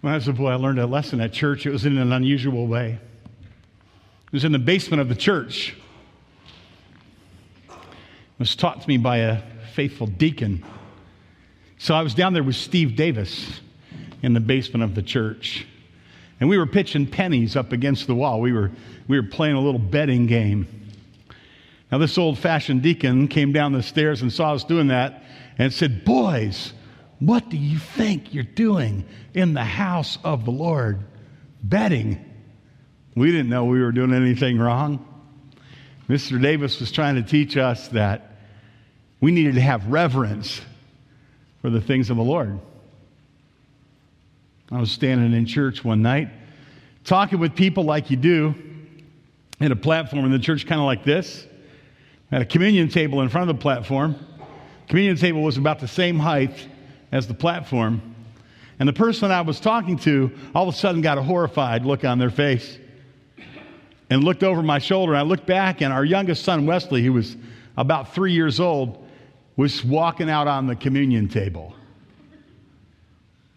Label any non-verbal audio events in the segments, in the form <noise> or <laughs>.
When I was a boy, I learned a lesson at church. It was in an unusual way. It was in the basement of the church. It was taught to me by a faithful deacon. So I was down there with Steve Davis in the basement of the church. And we were pitching pennies up against the wall. We were, we were playing a little betting game. Now, this old fashioned deacon came down the stairs and saw us doing that and said, Boys, what do you think you're doing in the house of the Lord? Betting. We didn't know we were doing anything wrong. Mr. Davis was trying to teach us that we needed to have reverence for the things of the Lord. I was standing in church one night talking with people like you do at a platform in the church, kind of like this. I had a communion table in front of the platform. Communion table was about the same height as the platform. And the person I was talking to all of a sudden got a horrified look on their face and looked over my shoulder. And I looked back, and our youngest son, Wesley, who was about three years old, was walking out on the communion table.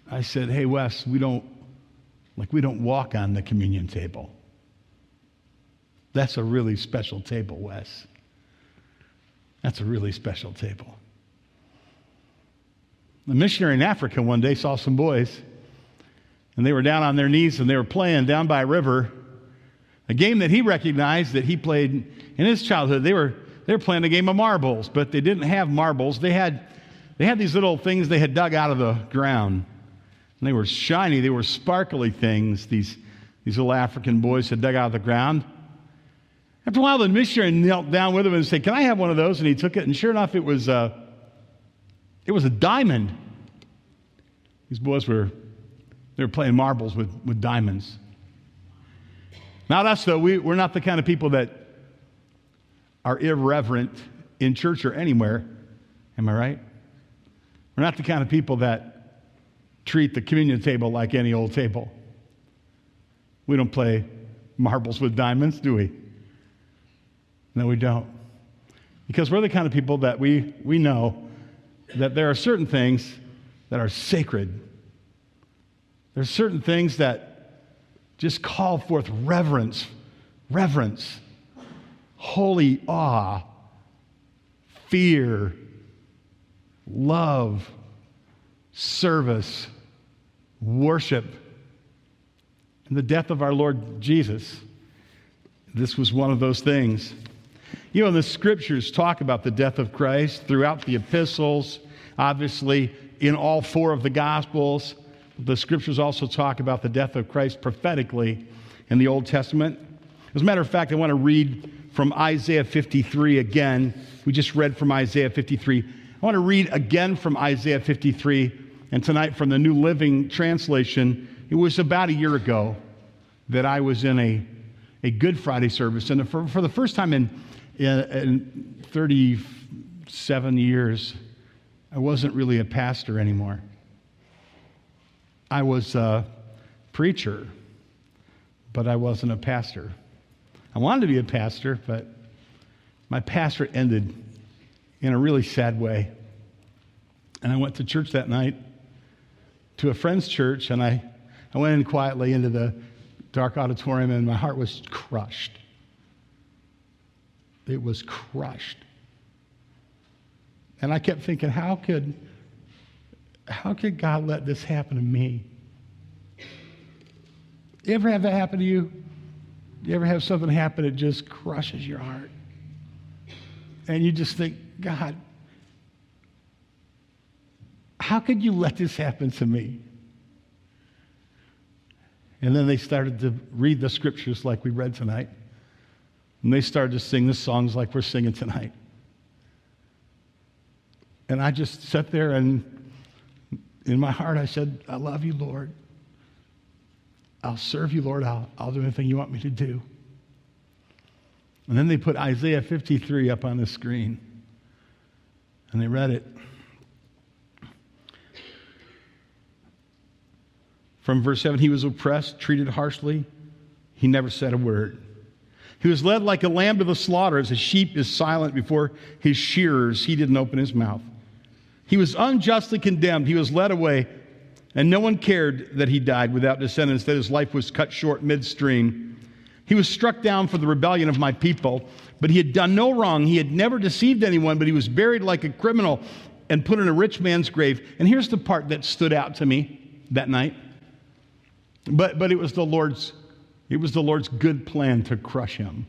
I said, Hey, Wes, we don't, like, we don't walk on the communion table. That's a really special table, Wes. That's a really special table. The missionary in Africa one day saw some boys, and they were down on their knees and they were playing down by a river, a game that he recognized that he played in his childhood. They were, they were playing a game of marbles, but they didn't have marbles. They had, they had these little things they had dug out of the ground. And they were shiny, they were sparkly things, these, these little African boys had dug out of the ground. After a while, the missionary knelt down with him and said, Can I have one of those? And he took it, and sure enough, it was, uh, it was a diamond. These boys were, they were playing marbles with, with diamonds. Not us, though. We, we're not the kind of people that are irreverent in church or anywhere. Am I right? We're not the kind of people that treat the communion table like any old table. We don't play marbles with diamonds, do we? No, we don't. Because we're the kind of people that we, we know that there are certain things that are sacred. There are certain things that just call forth reverence, reverence, holy awe, fear, love, service, worship, and the death of our Lord Jesus. This was one of those things. You know, the scriptures talk about the death of Christ throughout the epistles, obviously, in all four of the gospels. The scriptures also talk about the death of Christ prophetically in the Old Testament. As a matter of fact, I want to read from Isaiah 53 again. We just read from Isaiah 53. I want to read again from Isaiah 53 and tonight from the New Living Translation. It was about a year ago that I was in a, a Good Friday service. And for, for the first time in, in, in 37 years, I wasn't really a pastor anymore. I was a preacher, but I wasn't a pastor. I wanted to be a pastor, but my pastor ended in a really sad way. And I went to church that night to a friend's church, and I, I went in quietly into the dark auditorium, and my heart was crushed. It was crushed. And I kept thinking, how could, how could God let this happen to me? You ever have that happen to you? You ever have something happen that just crushes your heart? And you just think, God, how could you let this happen to me? And then they started to read the scriptures like we read tonight. And they started to sing the songs like we're singing tonight. And I just sat there and in my heart I said, I love you, Lord. I'll serve you, Lord. I'll, I'll do anything you want me to do. And then they put Isaiah 53 up on the screen. And they read it. From verse 7, he was oppressed, treated harshly. He never said a word. He was led like a lamb to the slaughter, as a sheep is silent before his shearers. He didn't open his mouth. He was unjustly condemned. He was led away And no one cared that he died without descendants, that his life was cut short midstream. He was struck down for the rebellion of my people, but he had done no wrong. He had never deceived anyone, but he was buried like a criminal and put in a rich man's grave. And here's the part that stood out to me that night. But, but it was the Lord's it was the Lord's good plan to crush him.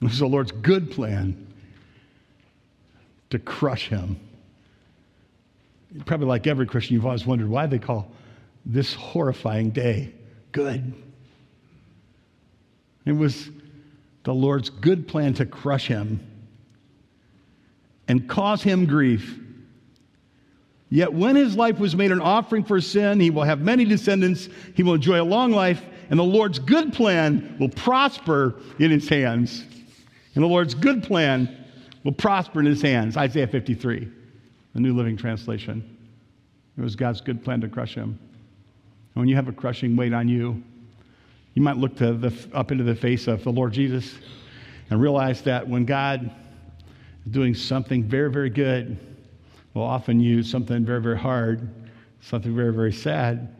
It was the Lord's good plan to crush him. Probably like every Christian, you've always wondered why they call this horrifying day good. It was the Lord's good plan to crush him and cause him grief. Yet when his life was made an offering for sin, he will have many descendants, he will enjoy a long life, and the Lord's good plan will prosper in his hands. And the Lord's good plan will prosper in his hands. Isaiah 53, the New Living Translation. It was God's good plan to crush him. And when you have a crushing weight on you, you might look to the, up into the face of the Lord Jesus and realize that when God is doing something very, very good, will often use something very, very hard, something very, very sad,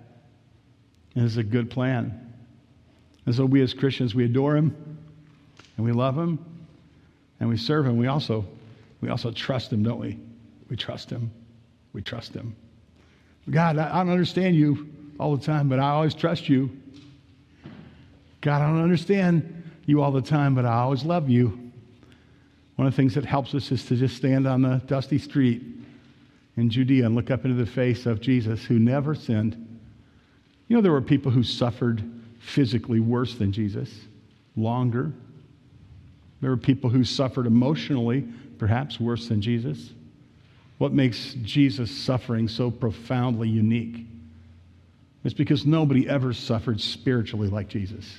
and it's a good plan. And so we as Christians, we adore him and we love him and we serve him. We also, we also trust him, don't we? We trust him. We trust him. God, I don't understand you all the time, but I always trust you. God, I don't understand you all the time, but I always love you. One of the things that helps us is to just stand on the dusty street in Judea and look up into the face of Jesus who never sinned. You know, there were people who suffered physically worse than Jesus, longer. There were people who suffered emotionally, perhaps worse than Jesus. What makes Jesus' suffering so profoundly unique? It's because nobody ever suffered spiritually like Jesus.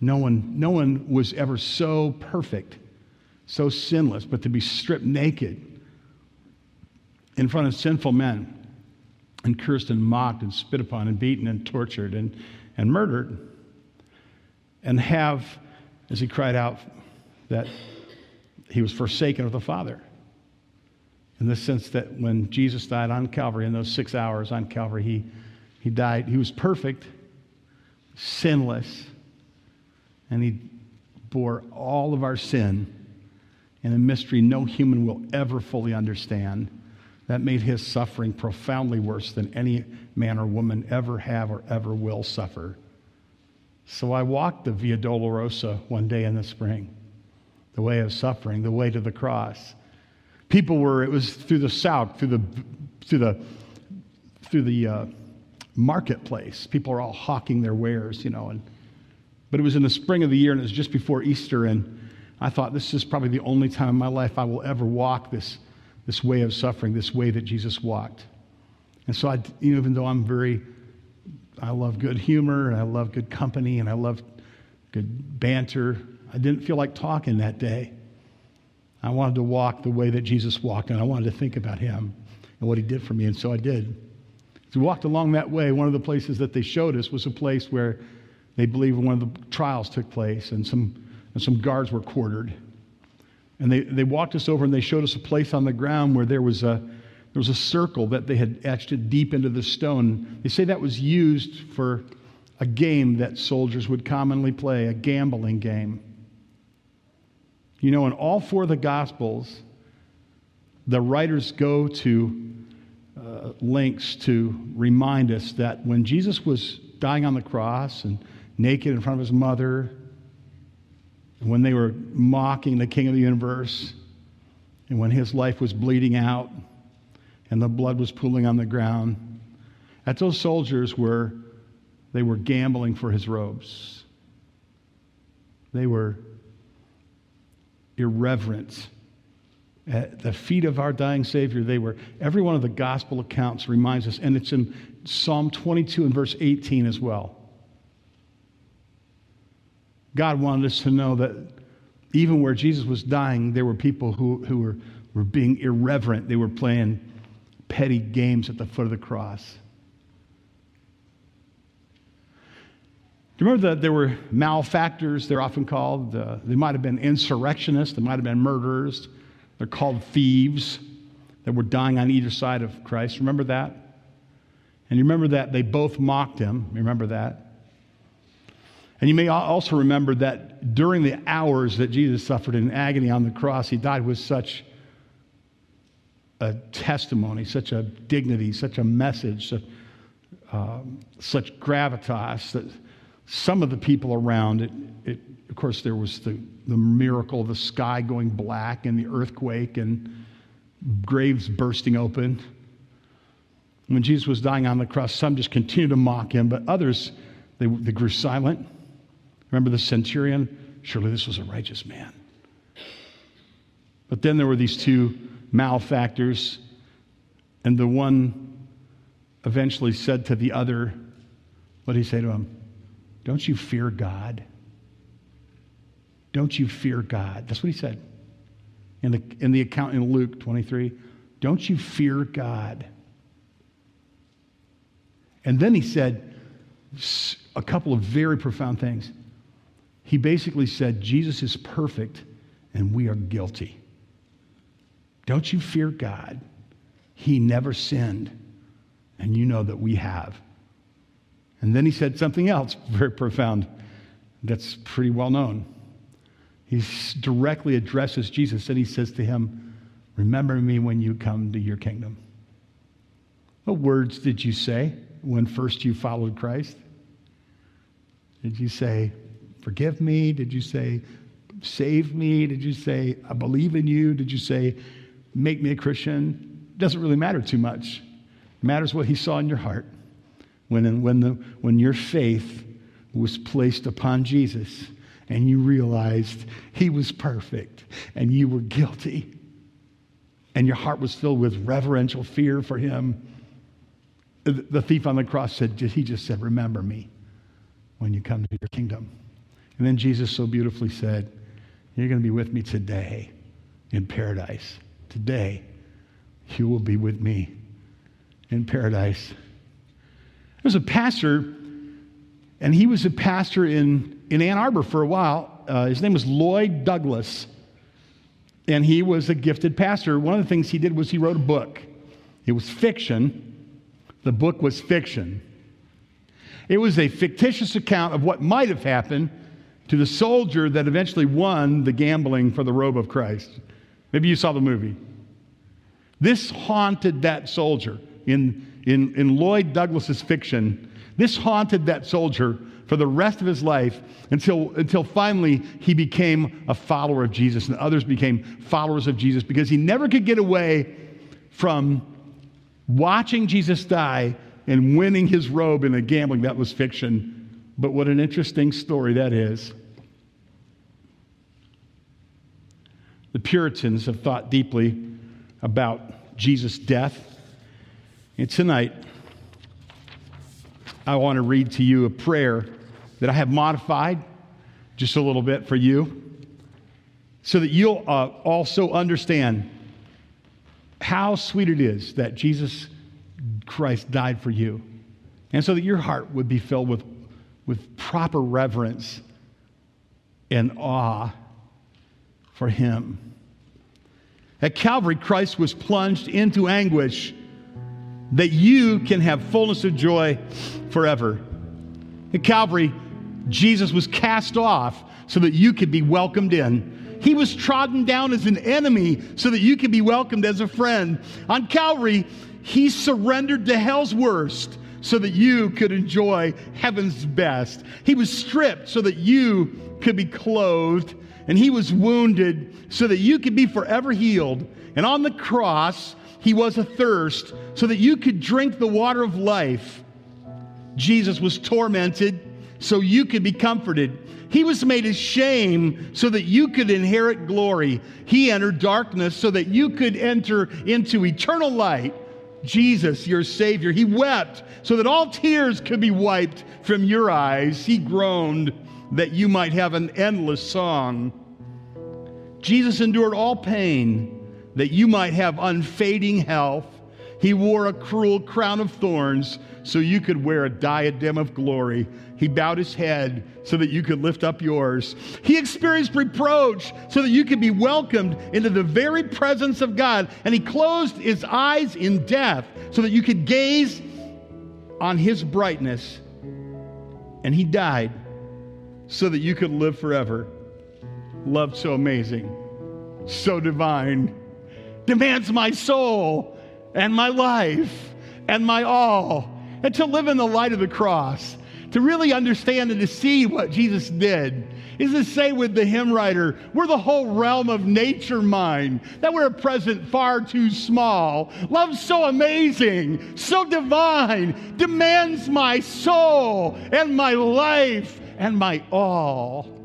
No one, no one was ever so perfect, so sinless, but to be stripped naked in front of sinful men and cursed and mocked and spit upon and beaten and tortured and, and murdered, and have, as he cried out, that he was forsaken of the Father. In the sense that when Jesus died on Calvary, in those six hours on Calvary, he, he died, he was perfect, sinless, and he bore all of our sin in a mystery no human will ever fully understand that made his suffering profoundly worse than any man or woman ever have or ever will suffer. So I walked the Via Dolorosa one day in the spring, the way of suffering, the way to the cross. People were, it was through the south, through the, through the, through the uh, marketplace. People are all hawking their wares, you know. And, but it was in the spring of the year, and it was just before Easter, and I thought this is probably the only time in my life I will ever walk this this way of suffering, this way that Jesus walked. And so, I, even though I'm very, I love good humor and I love good company and I love good banter, I didn't feel like talking that day. I wanted to walk the way that Jesus walked, and I wanted to think about him and what he did for me, and so I did. As we walked along that way, one of the places that they showed us was a place where they believe one of the trials took place, and some, and some guards were quartered. And they, they walked us over and they showed us a place on the ground where there was a, there was a circle that they had etched it deep into the stone. They say that was used for a game that soldiers would commonly play, a gambling game. You know, in all four of the Gospels, the writers go to uh, lengths to remind us that when Jesus was dying on the cross and naked in front of his mother when they were mocking the king of the universe, and when his life was bleeding out and the blood was pooling on the ground, that those soldiers were they were gambling for his robes. They were irreverent. At the feet of our dying Savior, they were, every one of the gospel accounts reminds us, and it's in Psalm 22 and verse 18 as well. God wanted us to know that even where Jesus was dying, there were people who, who were, were being irreverent. They were playing petty games at the foot of the cross. Do you remember that there were malefactors, they're often called? Uh, they might have been insurrectionists, they might have been murderers, They're called thieves that were dying on either side of Christ. Remember that? And you remember that they both mocked him. Remember that? And you may also remember that during the hours that Jesus suffered in agony on the cross, he died with such a testimony, such a dignity, such a message, such, um, such gravitas that some of the people around it, it, of course, there was the, the miracle of the sky going black and the earthquake and graves bursting open when Jesus was dying on the cross, some just continued to mock him, but others, they, they grew silent. Remember the centurion? Surely this was a righteous man. But then there were these two malefactors, and the one eventually said to the other, What did he say to him? Don't you fear God? Don't you fear God? That's what he said in the, in the account in Luke 23. Don't you fear God? And then he said a couple of very profound things. He basically said, Jesus is perfect and we are guilty. Don't you fear God? He never sinned, and you know that we have. And then he said something else <laughs> very profound that's pretty well known. He directly addresses Jesus and he says to him, Remember me when you come to your kingdom. What words did you say? when first you followed Christ? Did you say, Forgive me? Did you say, Save me? Did you say, I believe in you? Did you say, Make me a Christian? Doesn't really matter too much. It matters what He saw in your heart when, when, the, when your faith was placed upon Jesus and you realized He was perfect and you were guilty and your heart was filled with reverential fear for Him the thief on the cross said, he just said, Remember me when you come to your kingdom. And then Jesus so beautifully said, You're going to be with me today in paradise. Today, you will be with me in paradise. There was a pastor, and he was a pastor in, in Ann Arbor for a while. Uh, his name was Lloyd Douglas, and he was a gifted pastor. One of the things he did was he wrote a book. It was fiction the book was fiction. It was a fictitious account of what might have happened to the soldier that eventually won the gambling for the robe of Christ. Maybe you saw the movie. This haunted that soldier in, in, in Lloyd Douglas's fiction. This haunted that soldier for the rest of his life until, until finally he became a follower of Jesus and others became followers of Jesus because he never could get away from watching Jesus die and winning his robe in a gambling that was fiction. But what an interesting story that is. The Puritans have thought deeply about Jesus' death. And tonight, I want to read to you a prayer that I have modified just a little bit for you so that you'll uh, also understand how sweet it is that Jesus Christ died for you. And so that your heart would be filled with, with proper reverence and awe for Him. At Calvary, Christ was plunged into anguish that you can have fullness of joy forever. At Calvary, Jesus was cast off so that you could be welcomed in. He was trodden down as an enemy so that you could be welcomed as a friend. On Calvary, he surrendered to hell's worst so that you could enjoy heaven's best. He was stripped so that you could be clothed, and he was wounded so that you could be forever healed. And on the cross, he was athirst so that you could drink the water of life. Jesus was tormented so you could be comforted. He was made a shame so that you could inherit glory. He entered darkness so that you could enter into eternal light. Jesus, your Savior, He wept so that all tears could be wiped from your eyes. He groaned that you might have an endless song. Jesus endured all pain that you might have unfading health. He wore a cruel crown of thorns so you could wear a diadem of glory. He bowed his head so that you could lift up yours. He experienced reproach so that you could be welcomed into the very presence of God. And he closed his eyes in death so that you could gaze on his brightness. And he died so that you could live forever. Love so amazing, so divine, demands my soul and my life and my all. And to live in the light of the cross, to really understand and to see what Jesus did, is to say with the hymn writer, we're the whole realm of nature mind, that we're a present far too small. Love so amazing, so divine, demands my soul and my life and my all.